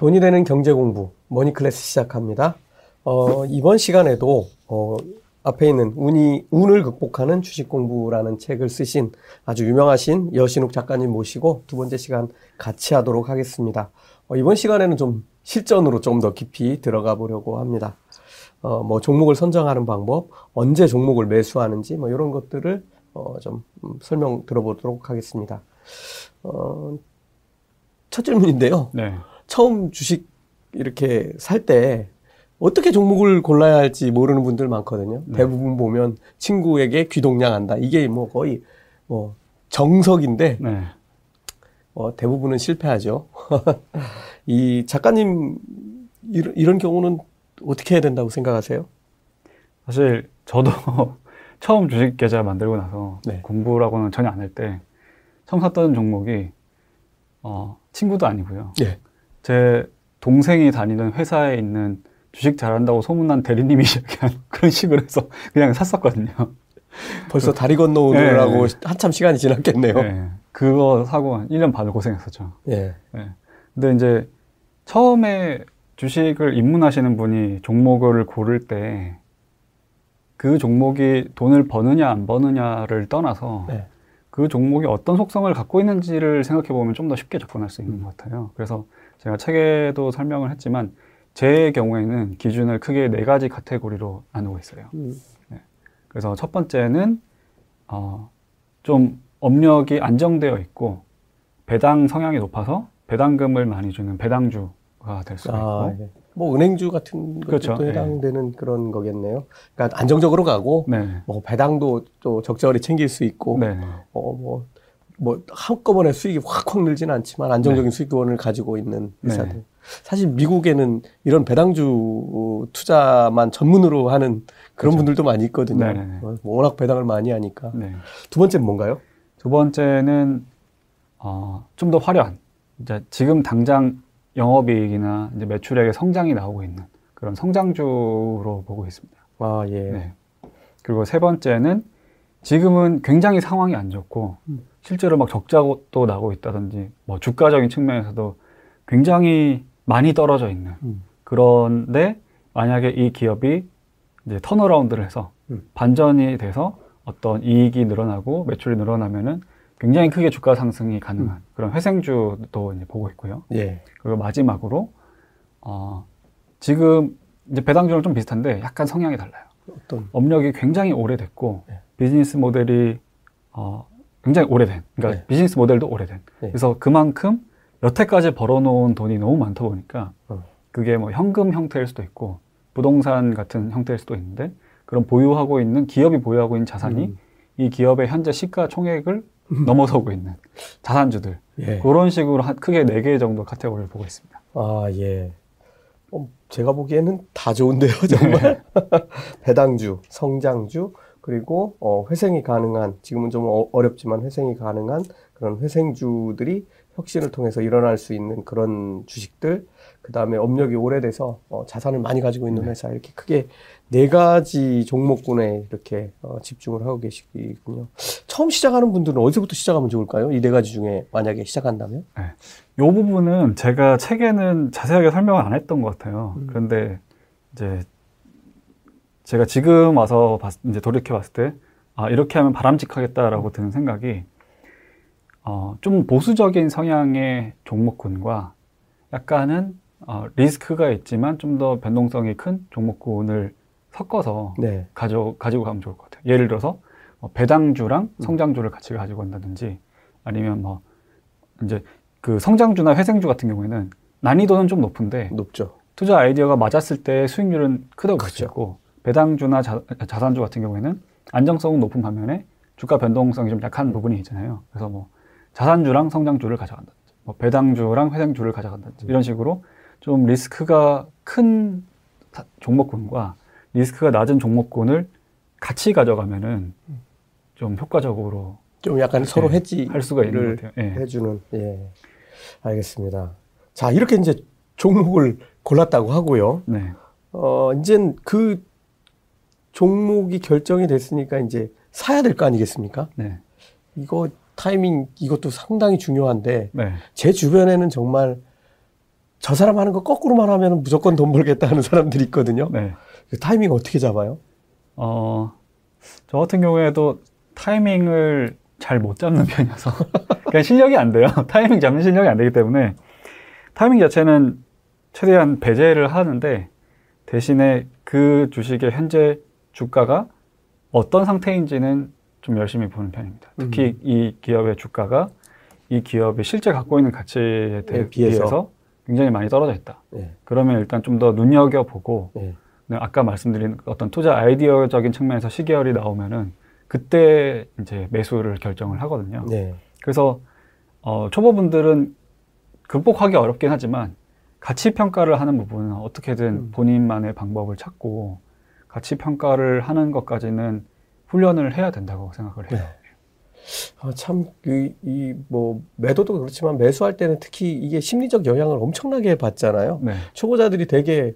돈이 되는 경제 공부 머니 클래스 시작합니다. 어, 이번 시간에도 어, 앞에 있는 운이 운을 극복하는 주식 공부라는 책을 쓰신 아주 유명하신 여신욱 작가님 모시고 두 번째 시간 같이 하도록 하겠습니다. 어, 이번 시간에는 좀 실전으로 좀 더 깊이 들어가 보려고 합니다. 어, 뭐 종목을 선정하는 방법, 언제 종목을 매수하는지 뭐 이런 것들을 어, 좀 음, 설명 들어보도록 하겠습니다. 어, 첫 질문인데요. 네. 처음 주식 이렇게 살 때 어떻게 종목을 골라야 할지 모르는 분들 많거든요. 네. 대부분 보면 친구에게 귀동냥한다. 이게 뭐 거의 뭐 정석인데 네. 어, 대부분은 실패하죠. 이 작가님 이런, 이런 경우는 어떻게 해야 된다고 생각하세요? 사실 저도 처음 주식 계좌 만들고 나서 네. 공부라고는 전혀 안 할 때 처음 샀던 종목이 어, 친구도 아니고요. 네. 제 동생이 다니는 회사에 있는 주식 잘한다고 소문난 대리님이 이야기한 그런 식으로 해서 그냥 샀었거든요. 벌써 다리 건너오느라고 네. 한참 시간이 지났겠네요. 네. 그거 사고 한 1년 반을 고생했었죠. 예. 네. 근데 이제 처음에 주식을 입문하시는 분이 종목을 고를 때 그 종목이 돈을 버느냐 안 버느냐를 떠나서 네. 그 종목이 어떤 속성을 갖고 있는지를 생각해 보면 좀 더 쉽게 접근할 수 있는 것 같아요. 그래서 제가 책에도 설명을 했지만 제 경우에는 기준을 크게 네 가지 카테고리로 나누고 있어요. 음. 그래서 첫 번째는 어, 좀 업력이 안정되어 있고 배당 성향이 높아서 배당금을 많이 주는 배당주가 될 수가 아, 있고 예. 뭐 은행주 같은 것도 그렇죠. 해당되는 그런 거겠네요. 그러니까 안정적으로 가고 네. 뭐 배당도 또 적절히 챙길 수 있고 네. 어, 뭐, 뭐, 한꺼번에 수익이 확확 늘지는 않지만 안정적인 수익원을 가지고 있는 회사들. 네. 사실 미국에는 이런 배당주 투자만 전문으로 하는 그런 그렇죠. 분들도 많이 있거든요. 네네네. 어, 워낙 배당을 많이 하니까. 네. 두 번째는 뭔가요? 두 번째는 어, 좀 더 화려한 이제 지금 당장 영업이익이나 이제 매출액의 성장이 나오고 있는 그런 성장주로 보고 있습니다. 아, 예. 네. 그리고 세 번째는 지금은 굉장히 상황이 안 좋고 음. 실제로 막 적자도 나고 있다든지 뭐 주가적인 측면에서도 굉장히 많이 떨어져 있는 음. 그런데 만약에 이 기업이 이제 턴어라운드를 해서 음. 반전이 돼서 어떤 이익이 늘어나고 매출이 늘어나면은 굉장히 크게 주가 상승이 가능한 음. 그런 회생주도 이제 보고 있고요. 예. 그리고 마지막으로 어, 지금 이제 배당주랑 좀 비슷한데 약간 성향이 달라요. 어떤, 업력이 굉장히 오래됐고 네. 비즈니스 모델이 어, 굉장히 오래된 그러니까 네. 비즈니스 모델도 오래된 네. 그래서 그만큼 여태까지 벌어놓은 돈이 너무 많다 보니까 어. 그게 뭐 현금 형태일 수도 있고 부동산 같은 형태일 수도 있는데 그런 보유하고 있는 기업이 보유하고 있는 자산이 음. 이 기업의 현재 시가 총액을 넘어서고 있는 자산주들 예. 그런 식으로 한- 크게 네 개 정도 카테고리를 보고 있습니다. 아, 예. 어, 제가 보기에는 다 좋은데요, 정말. 배당주, 성장주, 그리고 어, 회생이 가능한, 지금은 좀 어, 어렵지만 회생이 가능한 그런 회생주들이 혁신을 통해서 일어날 수 있는 그런 주식들, 그 다음에 업력이 오래돼서 어, 자산을 많이 가지고 있는 회사, 이렇게 크게 네 가지 종목군에 이렇게 어, 집중을 하고 계시군요. 처음 시작하는 분들은 어디서부터 시작하면 좋을까요? 이 네 가지 중에 만약에 시작한다면? 이 부분은 제가 책에는 자세하게 설명을 안 했던 것 같아요. 음. 그런데 이제 제가 지금 와서 봤, 이제 돌이켜 봤을 때, 아, 이렇게 하면 바람직하겠다라고 드는 생각이, 어, 좀 보수적인 성향의 종목군과 약간은 어, 리스크가 있지만 좀 더 변동성이 큰 종목군을 섞어서 네. 가져, 가지고 가면 좋을 것 같아요. 예를 들어서 뭐 배당주랑 음. 성장주를 같이 가지고 간다든지 아니면 뭐 이제 그 성장주나 회생주 같은 경우에는 난이도는 좀 높은데 높죠. 투자 아이디어가 맞았을 때 수익률은 크다고 볼 수. 있고 배당주나 자, 자산주 같은 경우에는 안정성은 높은 반면에 주가 변동성이 좀 약한 부분이 있잖아요. 그래서 뭐 자산주랑 성장주를 가져간다든지 뭐 배당주랑 회생주를 가져간다든지 이런 식으로 좀 리스크가 큰 사- 종목군과 리스크가 낮은 종목군을 같이 가져가면은 좀 효과적으로 좀 약간 서로 네, 해지 할 수가 있는 를것 같아요. 예. 해주는 예 알겠습니다. 자 이렇게 이제 종목을 골랐다고 하고요. 네. 어 이젠 그 종목이 결정이 됐으니까 이제 사야 될 거 아니겠습니까? 네. 이거 타이밍 이것도 상당히 중요한데 네. 제 주변에는 정말 저 사람 하는 거 거꾸로만 하면 무조건 돈 벌겠다 하는 사람들이 있거든요. 네. 그 타이밍 어떻게 잡아요? 어, 저 같은 경우에도 타이밍을 잘 못 잡는 편이어서 그냥 실력이 안 돼요. 타이밍 잡는 실력이 안 되기 때문에 타이밍 자체는 최대한 배제를 하는데 대신에 그 주식의 현재 주가가 어떤 상태인지는 좀 열심히 보는 편입니다. 특히 음. 이 기업의 주가가 이 기업이 실제 갖고 있는 가치에 대, 네, 비해서. 비해서. 굉장히 많이 떨어져 있다. 네. 그러면 일단 좀 더 눈여겨보고 네. 네, 아까 말씀드린 어떤 투자 아이디어적인 측면에서 시계열이 나오면은 그때 이제 매수를 결정을 하거든요. 네. 그래서 어, 초보분들은 극복하기 어렵긴 하지만 가치 평가를 하는 부분은 어떻게든 음. 본인만의 방법을 찾고 가치 평가를 하는 것까지는 훈련을 해야 된다고 생각을 해요. 아, 참, 이, 이, 뭐, 매도도 그렇지만 매수할 때는 특히 이게 심리적 영향을 엄청나게 받잖아요. 네. 초보자들이 되게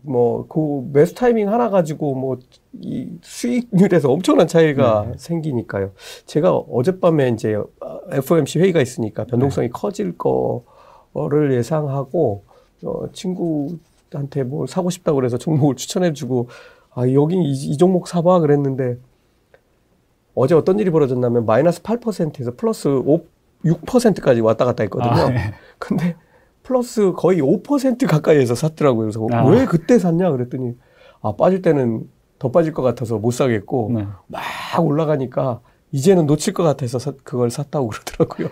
뭐, 그 매수 타이밍 하나 가지고 뭐, 이 수익률에서 엄청난 차이가 네. 생기니까요. 제가 어젯밤에 이제 FOMC 회의가 있으니까 변동성이 네. 커질 거를 예상하고, 어, 친구 한테 뭘 사고 싶다고 그래서 종목을 추천해주고, 아, 여기 이, 이 종목 사봐 그랬는데, 어제 어떤 일이 벌어졌냐면 마이너스 8%에서 플러스 5, 6%까지 왔다 갔다 했거든요. 아, 네. 근데 플러스 거의 5% 가까이에서 샀더라고요. 그래서 아. 왜 그때 샀냐 그랬더니 아 빠질 때는 더 빠질 것 같아서 못 사겠고 네. 막 올라가니까 이제는 놓칠 것 같아서 사- 그걸 샀다고 그러더라고요.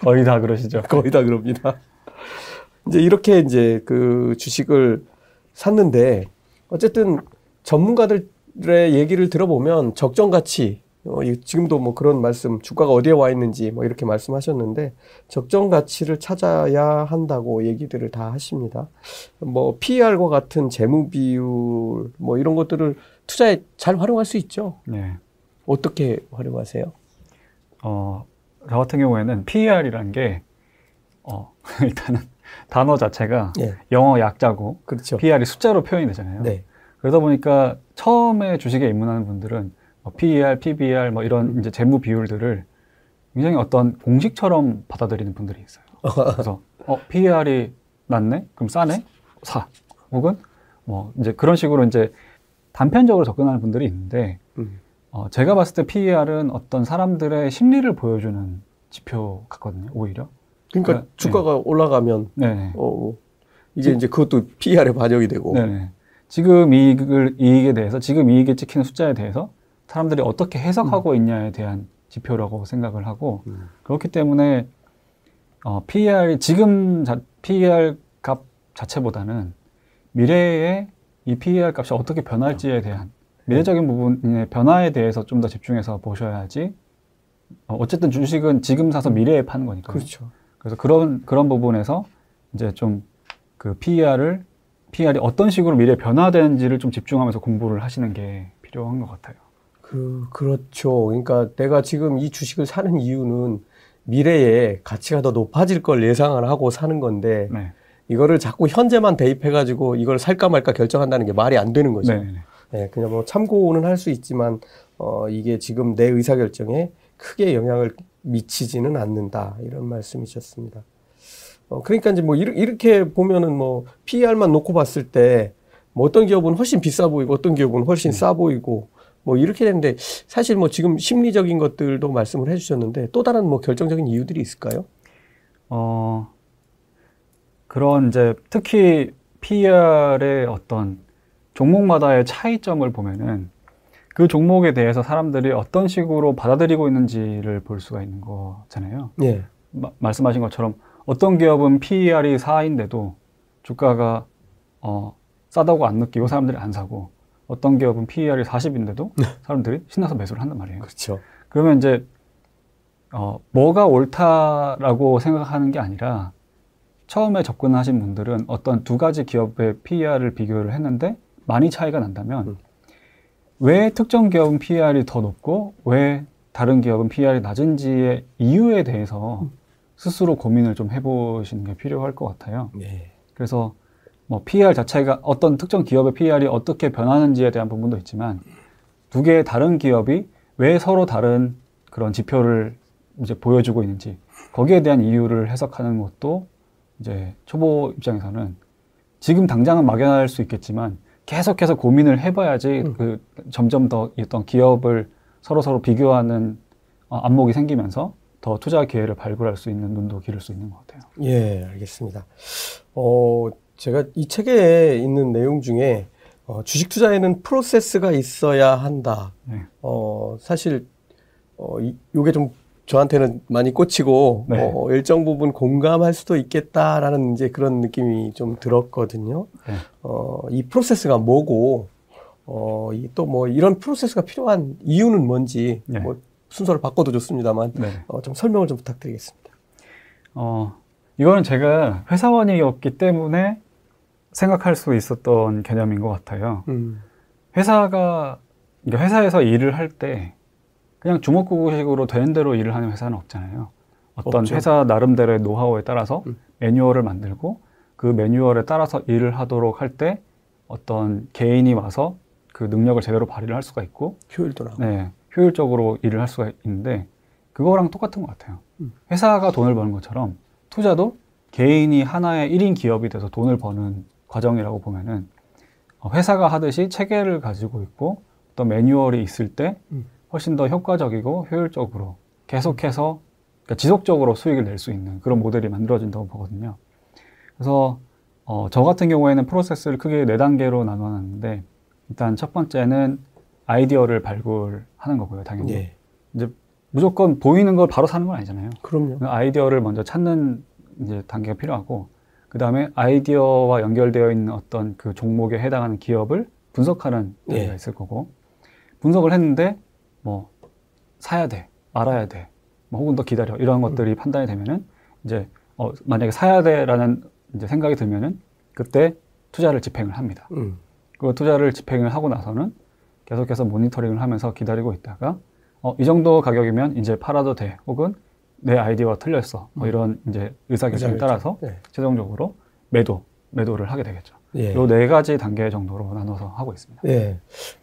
거의 다 그러시죠. 거의 다 그럽니다. 이제 이렇게 이제 그 주식을 샀는데 어쨌든 전문가들의 얘기를 들어보면 적정 가치 어, 이- 지금도 뭐 그런 말씀 주가가 어디에 와 있는지 뭐 이렇게 말씀하셨는데 적정 가치를 찾아야 한다고 얘기들을 다 하십니다. 뭐 PER과 같은 재무 비율 뭐 이런 것들을 투자에 잘 활용할 수 있죠. 네. 어떻게 활용하세요? 어, 저 같은 경우에는 PER이라는 게 어, 일단은 단어 자체가 예, 영어 약자고 그렇죠. PER이 숫자로 표현이 되잖아요. 네, 그러다 보니까 처음에 주식에 입문하는 분들은 뭐 PER, PBR 뭐 이런 이제 재무 비율들을 굉장히 어떤 공식처럼 받아들이는 분들이 있어요. 그래서 어 PER이 낮네? 그럼 싸네? 사. 혹은 뭐 이제 그런 식으로 이제 단편적으로 접근하는 분들이 있는데 음, 어 제가 봤을 때 PER은 어떤 사람들의 심리를 보여주는 지표 같거든요. 오히려. 그러니까 네. 주가가 올라가면 네네. 어, 이게 이제 그것도 PER에 반영이 되고. 네네. 지금 이익을, 이익에 대해서, 지금 이익에 찍히는 숫자에 대해서 사람들이 어떻게 해석하고 있냐에 대한 지표라고 생각을 하고, 음. 그렇기 때문에, 어, PER이 지금 자, PER 값 자체보다는 미래에 이 PER 값이 어떻게 변할지에 대한 미래적인 부분의 변화에 대해서 좀 더 집중해서 보셔야지, 어, 어쨌든 주식은 지금 사서 미래에 파는 거니까요. 그렇죠. 그래서 그런 그런 부분에서 이제 좀 그 PER을 PER이 어떤 식으로 미래에 변화되는지를 좀 집중하면서 공부를 하시는 게 필요한 것 같아요. 그, 그렇죠. 그러니까 내가 지금 이 주식을 사는 이유는 미래에 가치가 더 높아질 걸 예상을 하고 사는 건데 네, 이거를 자꾸 현재만 대입해 가지고 이걸 살까 말까 결정한다는 게 말이 안 되는 거죠. 네, 네. 네, 그냥 뭐 참고는 할 수 있지만 어, 이게 지금 내 의사 결정에 크게 영향을 미치지는 않는다 이런 말씀이셨습니다. 어, 그러니까 이제 뭐 이렇게 보면은 뭐 PER만 놓고 봤을 때 뭐 어떤 기업은 훨씬 비싸 보이고 어떤 기업은 훨씬 싸 보이고 뭐 이렇게 되는데 사실 뭐 지금 심리적인 것들도 말씀을 해주셨는데 또 다른 뭐 결정적인 이유들이 있을까요? 어 그런 이제 특히 PER의 어떤 종목마다의 차이점을 보면은 그 종목에 대해서 사람들이 어떤 식으로 받아들이고 있는지를 볼 수가 있는 거잖아요. 예, 마- 말씀하신 것처럼 어떤 기업은 PER이 4인데도 주가가 어, 싸다고 안 느끼고 사람들이 안 사고 어떤 기업은 PER이 40인데도 사람들이 신나서 매수를 한단 말이에요. 그렇죠. 그러면 이제 어, 뭐가 옳다라고 생각하는 게 아니라 처음에 접근하신 분들은 어떤 두 가지 기업의 PER을 비교를 했는데 많이 차이가 난다면 음. 왜 특정 기업은 PER이 더 높고 왜 다른 기업은 PER이 낮은지의 이유에 대해서 스스로 고민을 좀 해보시는 게 필요할 것 같아요. 네. 그래서 뭐 PER 자체가 어떤 특정 기업의 PER이 어떻게 변하는지에 대한 부분도 있지만 두 개의 다른 기업이 왜 서로 다른 그런 지표를 이제 보여주고 있는지 거기에 대한 이유를 해석하는 것도 이제 초보 입장에서는 지금 당장은 막연할 수 있겠지만 계속해서 고민을 해봐야지 음. 그 점점 더 어떤 기업을 서로 서로 비교하는 어, 안목이 생기면서 더 투자 기회를 발굴할 수 있는 눈도 기를 수 있는 것 같아요. 예, 알겠습니다. 어, 제가 이 책에 있는 내용 중에 어, 주식 투자에는 프로세스가 있어야 한다. 네. 어, 사실 어, 이, 요게 좀 저한테는 많이 꽂히고 네. 어, 일정 부분 공감할 수도 있겠다라는 이제 그런 느낌이 좀 들었거든요. 네. 어, 이 프로세스가 뭐고 어, 또 뭐 이런 프로세스가 필요한 이유는 뭔지 네. 뭐 순서를 바꿔도 좋습니다만 네. 어, 좀 설명을 좀 부탁드리겠습니다. 어, 이거는 제가 회사원이었기 때문에 생각할 수 있었던 개념인 것 같아요. 음, 회사가, 그러니까 회사에서 일을 할때 그냥 주먹구구식으로 되는 대로 일을 하는 회사는 없잖아요. 어떤 없죠. 회사 나름대로의 노하우에 따라서 음. 매뉴얼을 만들고 그 매뉴얼에 따라서 일을 하도록 할 때 어떤 개인이 와서 그 능력을 제대로 발휘를 할 수가 있고 효율도 나고. 네, 효율적으로 일을 할 수가 있는데 그거랑 똑같은 것 같아요. 음. 회사가 돈을 버는 것처럼 투자도 개인이 하나의 1인 기업이 돼서 돈을 버는 과정이라고 보면은 어, 회사가 하듯이 체계를 가지고 있고 또 매뉴얼이 있을 때 음. 훨씬 더 효과적이고 효율적으로 계속해서 그러니까 지속적으로 수익을 낼 수 있는 그런 모델이 만들어진다고 보거든요. 그래서 어, 저 같은 경우에는 프로세스를 크게 네 단계로 나눠놨는데 일단 첫 번째는 아이디어를 발굴하는 거고요, 당연히. 예, 무조건 보이는 걸 바로 사는 건 아니잖아요. 그럼요. 그 아이디어를 먼저 찾는 이제 단계가 필요하고 그 다음에 아이디어와 연결되어 있는 어떤 그 종목에 해당하는 기업을 분석하는 단계가 예. 있을 거고 분석을 했는데 뭐 사야 돼, 말아야 돼, 뭐 혹은 더 기다려 이런 것들이 판단이 되면은 이제 어, 만약에 사야 돼라는 이제 생각이 들면은 그때 투자를 집행을 합니다. 음, 그 투자를 집행을 하고 나서는 계속해서 모니터링을 하면서 기다리고 있다가 어, 이 정도 가격이면 이제 팔아도 돼 혹은 내 아이디어가 틀렸어 뭐 이런 이제 의사결정에 의사결정. 따라서 예, 최종적으로 매도 매도를 하게 되겠죠. 예. 요네 가지 단계 정도로 나눠서 하고 있습니다. 예.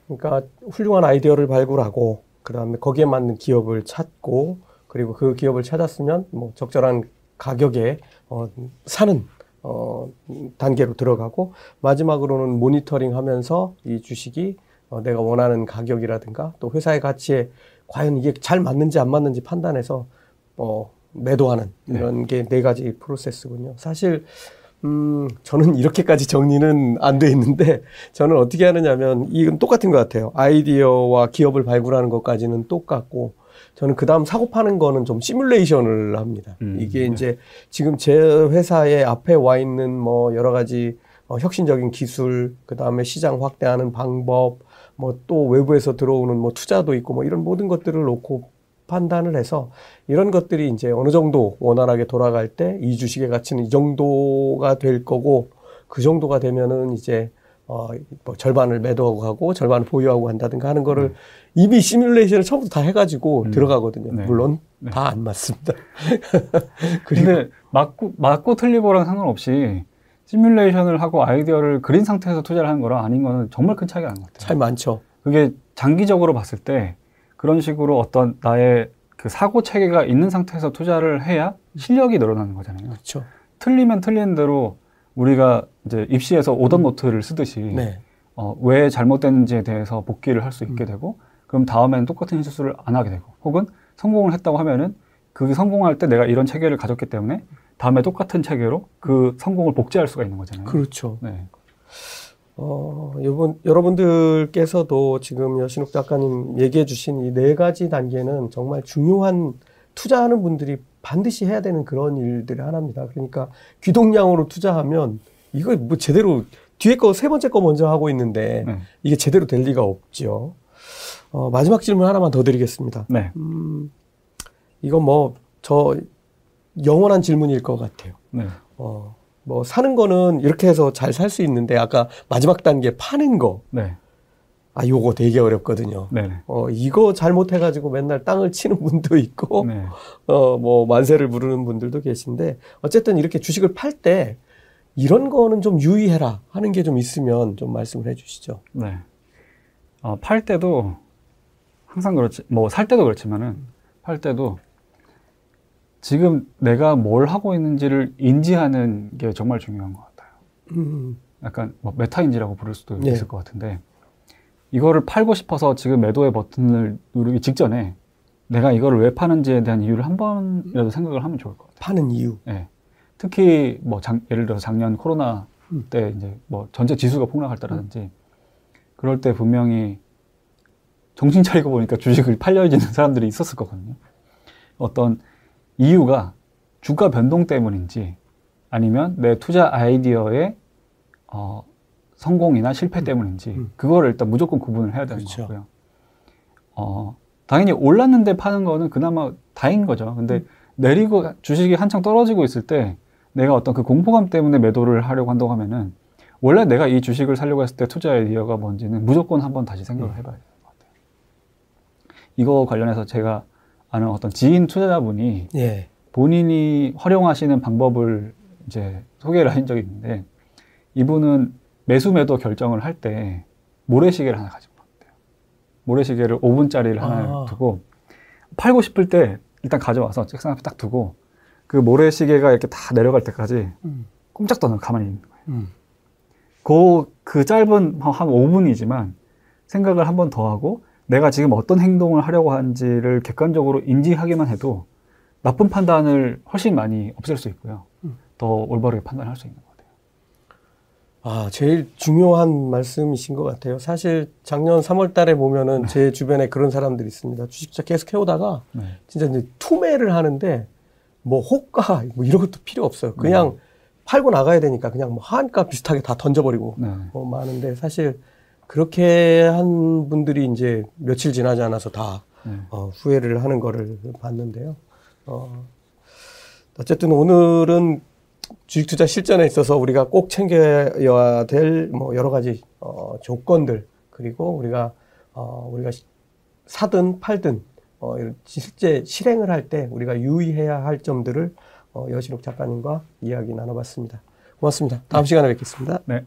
그러니까 훌륭한 아이디어를 발굴하고 그 다음에 거기에 맞는 기업을 찾고 그리고 그 기업을 찾았으면 뭐 적절한 가격에 어, 사는 어, 단계로 들어가고 마지막으로는 모니터링 하면서 이 주식이 어, 내가 원하는 가격이라든가 또 회사의 가치에 과연 이게 잘 맞는지 안 맞는지 판단해서 어, 매도하는 네. 이런 게네 가지 프로세스군요. 사실 음, 저는 이렇게까지 정리는 안 돼 있는데, 저는 어떻게 하느냐면, 이건 똑같은 것 같아요. 아이디어와 기업을 발굴하는 것까지는 똑같고, 저는 그 다음 사고 파는 거는 좀 시뮬레이션을 합니다. 음, 이게 네. 이제 지금 제 회사의 앞에 와 있는 뭐 여러 가지 어, 혁신적인 기술, 그 다음에 시장 확대하는 방법, 뭐 또 외부에서 들어오는 뭐 투자도 있고 뭐 이런 모든 것들을 놓고 판단을 해서 이런 것들이 이제 어느 정도 원활하게 돌아갈 때 이 주식의 가치는 이 정도가 될 거고 그 정도가 되면은 이제 어, 뭐 절반을 매도하고 가고 절반을 보유하고 간다든가 하는 거를 이미 시뮬레이션을 처음부터 다 해가지고 음. 들어가거든요. 네. 물론 네. 다안 맞습니다. 근데 맞고 맞고 틀리고랑 상관없이 시뮬레이션을 하고 아이디어를 그린 상태에서 투자를 하는 거랑 아닌 거는 정말 큰 차이가 나는 것 같아요. 차이 많죠. 그게 장기적으로 봤을 때 그런 식으로 어떤 나의 그 사고 체계가 있는 상태에서 투자를 해야 실력이 늘어나는 거잖아요. 그렇죠. 틀리면 틀리는 대로 우리가 이제 입시에서 오던 노트를 쓰듯이 네. 어, 왜 잘못됐는지에 대해서 복기를 할 수 있게 되고 그럼 다음에는 똑같은 실수를 안 하게 되고 혹은 성공을 했다고 하면은 그게 성공할 때 내가 이런 체계를 가졌기 때문에 다음에 똑같은 체계로 그 성공을 복제할 수가 있는 거잖아요. 그렇죠. 네. 어, 여러분, 여러분들께서도 지금 여신욱 작가님 얘기해 주신 이 네 가지 단계는 정말 중요한 투자하는 분들이 반드시 해야 되는 그런 일들의 하나입니다. 그러니까 귀동량으로 투자하면 이거 뭐 제대로 뒤에 거 세 번째 거 먼저 하고 있는데 네. 이게 제대로 될 리가 없죠. 어, 마지막 질문 하나만 더 드리겠습니다. 네. 음, 이건 뭐 저 영원한 질문일 것 같아요. 네. 어, 뭐 사는 거는 이렇게 해서 잘 살 수 있는데 아까 마지막 단계 파는 거. 네. 아, 요거 되게 어렵거든요. 네. 어, 이거 잘못해가지고 맨날 땅을 치는 분도 있고, 네. 어, 뭐, 만세를 부르는 분들도 계신데, 어쨌든 이렇게 주식을 팔 때, 이런 거는 좀 유의해라 하는 게 좀 있으면 좀 말씀을 해 주시죠. 네. 어, 팔 때도 항상 그렇지, 뭐 살 때도 그렇지만은 팔 때도 지금 내가 뭘 하고 있는지를 인지하는 게 정말 중요한 것 같아요. 음, 약간 뭐 메타인지라고 부를 수도 네. 있을 것 같은데 이거를 팔고 싶어서 지금 매도의 버튼을 누르기 직전에 내가 이거를 왜 파는지에 대한 이유를 한 번이라도 생각을 하면 좋을 것 같아요. 파는 이유. 예. 특히 뭐 작- 예를 들어서 작년 코로나 음. 때 이제 뭐 전체 지수가 폭락할 때라든지 그럴 때 분명히 정신 차리고 보니까 주식을 팔려지는 사람들이 있었을 거거든요. 어떤 이유가 주가 변동 때문인지 아니면 내 투자 아이디어의 어, 성공이나 실패 때문인지 음. 그거를 일단 무조건 구분을 해야 되는 그렇죠. 거고요. 어, 당연히 올랐는데 파는 거는 그나마 다행인 거죠. 근데 음. 내리고 주식이 한창 떨어지고 있을 때 내가 어떤 그 공포감 때문에 매도를 하려고 한다고 하면은 원래 내가 이 주식을 살려고 했을 때 투자 아이디어가 뭔지는 무조건 한번 다시 생각을 해봐야 될 것 같아요. 이거 관련해서 제가 아는 어떤 지인 투자자분이 예. 본인이 활용하시는 방법을 이제 소개를 한 적이 있는데 이분은 매수 매도 결정을 할 때 모래시계를 하나 가지고 왔대요. 모래시계를 5분짜리를 하나 아. 두고 팔고 싶을 때 일단 가져와서 책상 앞에 딱 두고 그 모래시계가 이렇게 다 내려갈 때까지 음, 꼼짝도 안 하고 가만히 있는 거예요. 음, 그, 그 짧은 한 5분이지만 생각을 한 번 더 하고 내가 지금 어떤 행동을 하려고 하는지를 객관적으로 인지하기만 해도 나쁜 판단을 훨씬 많이 없앨 수 있고요. 음. 더 올바르게 판단할 수 있는 것 같아요. 아, 제일 중요한 말씀이신 것 같아요. 사실 작년 3월 달에 보면은 제 주변에 그런 사람들이 있습니다. 주식자 계속 해오다가 네. 진짜 이제 투매를 하는데 뭐 호가 뭐 이런 것도 필요 없어요. 그냥 팔고 나가야 되니까 그냥 뭐 한가 비슷하게 다 던져버리고 네. 뭐 많은데 사실 그렇게 한 분들이 이제 며칠 지나지 않아서 다 네. 어, 후회를 하는 거를 봤는데요. 어, 어쨌든 오늘은 주식 투자 실전에 있어서 우리가 꼭 챙겨야 될 뭐 여러 가지 어, 조건들 그리고 우리가 어, 우리가 시- 사든 팔든 어, 실제 실행을 할 때 우리가 유의해야 할 점들을 어, 여신욱 작가님과 이야기 나눠봤습니다. 고맙습니다. 다음 시간에 뵙겠습니다. 네.